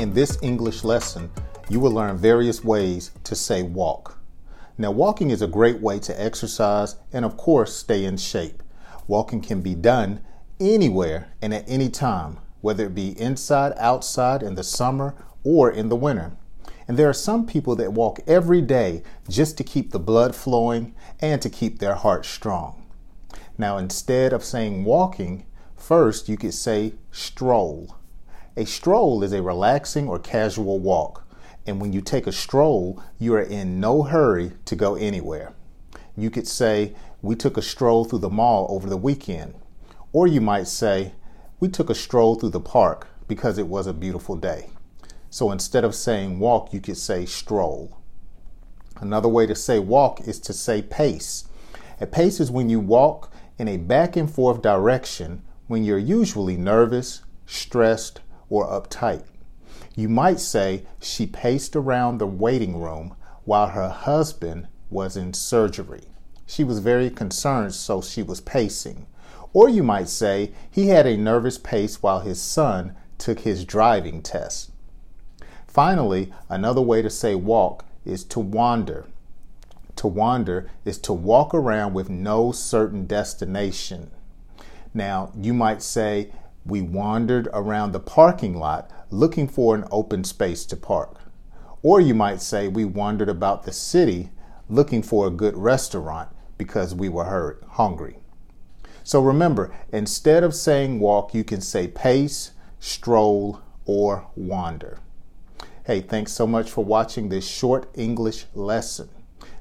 In this English lesson, you will learn various ways to say walk. Now, walking is a great way to exercise and, of course, stay in shape. Walking can be done anywhere and at any time, whether it be inside, outside, in the summer, or in the winter. And there are some people that walk every day just to keep the blood flowing and to keep their heart strong. Now, instead of saying walking, first you could say stroll. A stroll is a relaxing or casual walk. And when you take a stroll, you are in no hurry to go anywhere. You could say, We took a stroll through the mall over the weekend. Or you might say, We took a stroll through the park because it was a beautiful day. So instead of saying walk, you could say stroll. Another way to say walk is to say pace. A pace is when you walk in a back and forth direction when you're usually nervous, stressed, or uptight. You might say she paced around the waiting room while her husband was in surgery. She was very concerned, so she was pacing. Or you might say he had a nervous pace while his son took his driving test. Finally, another way to say walk is to wander. To wander is to walk around with no certain destination. Now, you might say, We wandered around the parking lot looking for an open space to park. Or you might say, We wandered about the city looking for a good restaurant because we were hungry. So remember, instead of saying walk, you can say pace, stroll, or wander. Hey, thanks so much for watching this short English lesson.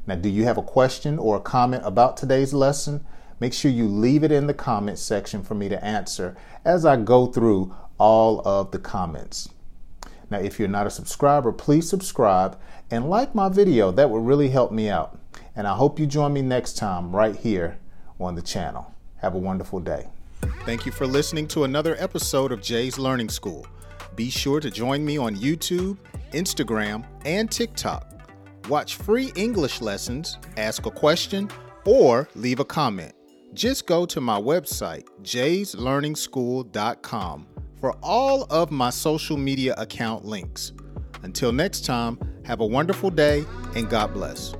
Now, do you have a question or a comment about today's lesson? Make sure you leave it in the comments section for me to answer as I go through all of the comments. Now, if you're not a subscriber, please subscribe and like my video. That would really help me out. And I hope you join me next time right here on the channel. Have a wonderful day. Thank you for listening to another episode of Jay's Learning School. Be sure to join me on YouTube, Instagram, and TikTok. Watch free English lessons, ask a question, or leave a comment. Just go to my website, jayslearningschool.com, for all of my social media account links. Until next time, have a wonderful day and God bless.